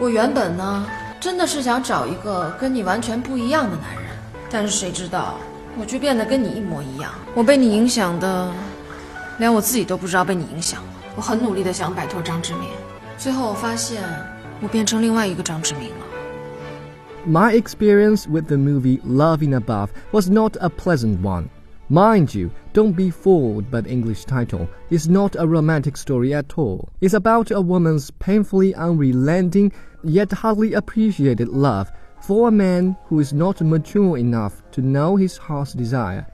我原本呢，真的是想找一个跟你完全不一样的男人，但是谁知道，我却变得跟你一模一样。我被你影响的，连我自己都不知道被你影响了。我很努力的想摆脱张志明，最后我发现，我变成另外一个张志明了。My experience with the movie Love in Above was not a pleasant one. Mind you, don't be fooled by the English title. It's not a romantic story at all. It's about a woman's painfully unrelenting yet hardly appreciated love for a man who is not mature enough to know his heart's desire.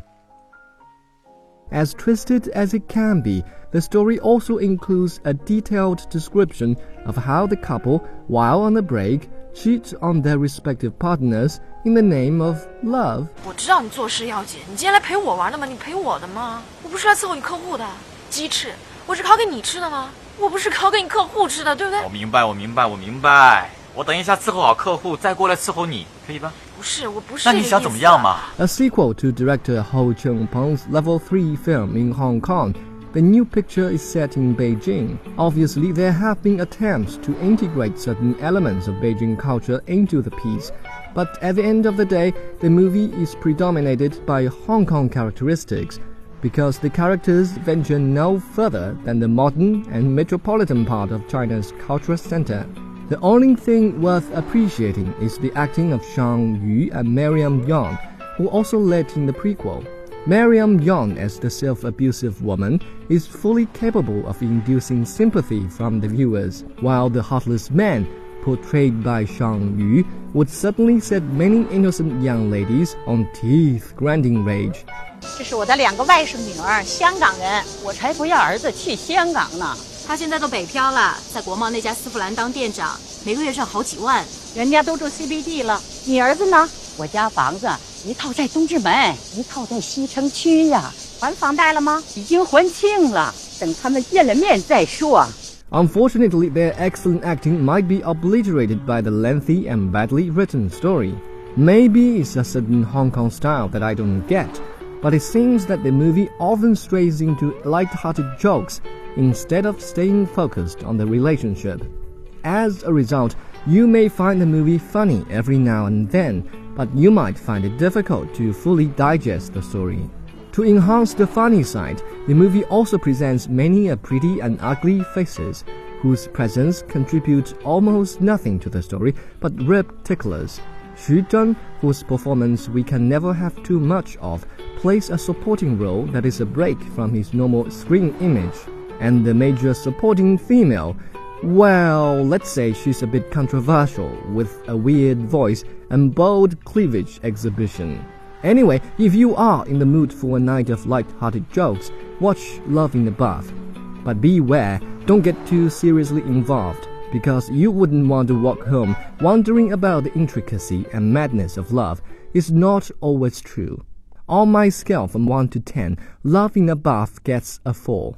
As twisted as it can be, the story also includes a detailed description of how the couple, while on a break, cheat on their respective partners in the name of love. love。我知道你做事要紧，你今天来陪我玩的吗？你陪我的吗？我不是来伺候你客户的，鸡翅，我是烤给你吃的吗？我不是烤给你客户吃的，对不对？我明白，我明白，我明白。我等一下伺候好客户，再过来伺候你，可以吧？不是，我不是。那你想怎么样嘛？A sequel to director Ho Cheung Pang's Level Three film in Hong Kong. The new picture is set in Beijing. Obviously, there have been attempts to integrate certain elements of Beijing culture into the piece, but at the end of the day, the movie is predominated by Hong Kong characteristics because the characters venture no further than the modern and metropolitan part of China's cultural center. The only thing worth appreciating is the acting of Shawn Yue and Miriam Yeung, who also led in the prequel. Miriam Yeung, as the self abusive woman, is fully capable of inducing sympathy from the viewers, while the heartless man, portrayed by Shawn Yue, would suddenly set many innocent young ladies on teeth grinding rage. 这是我的两个外甥女儿，香港人，我才不要儿子去香港呢。他现在都北漂了，在国贸那家丝芙兰当店长，每个月挣好几万。人家都住 CBD 了，你儿子呢？我家房子一套在东直门，一套在西城区呀。还房贷了吗？已经还清了，等他们见了面再说。Unfortunately, their excellent acting might be obliterated by the lengthy and badly written story. Maybe it's a certain Hong Kong style that I don't get, but it seems that the movie often strays into light-hearted jokes instead of staying focused on the relationship. As a result, you may find the movie funny every now and then, but you might find it difficult to fully digest the story. To enhance the funny side, the movie also presents many a pretty and ugly faces, whose presence contributes almost nothing to the story but rib ticklers. Xu Zheng, whose performance we can never have too much of, plays a supporting role that is a break from his normal screen image and the major supporting female, well, let's say she's a bit controversial with a weird voice and bold cleavage exhibition. Anyway, if you are in the mood for a night of light-hearted jokes, watch Love in the Buff. But beware, don't get too seriously involved, because you wouldn't want to walk home wondering about the intricacy and madness of love. It's not always true. On my scale from 1 to 10, Love in a Buff gets a 4.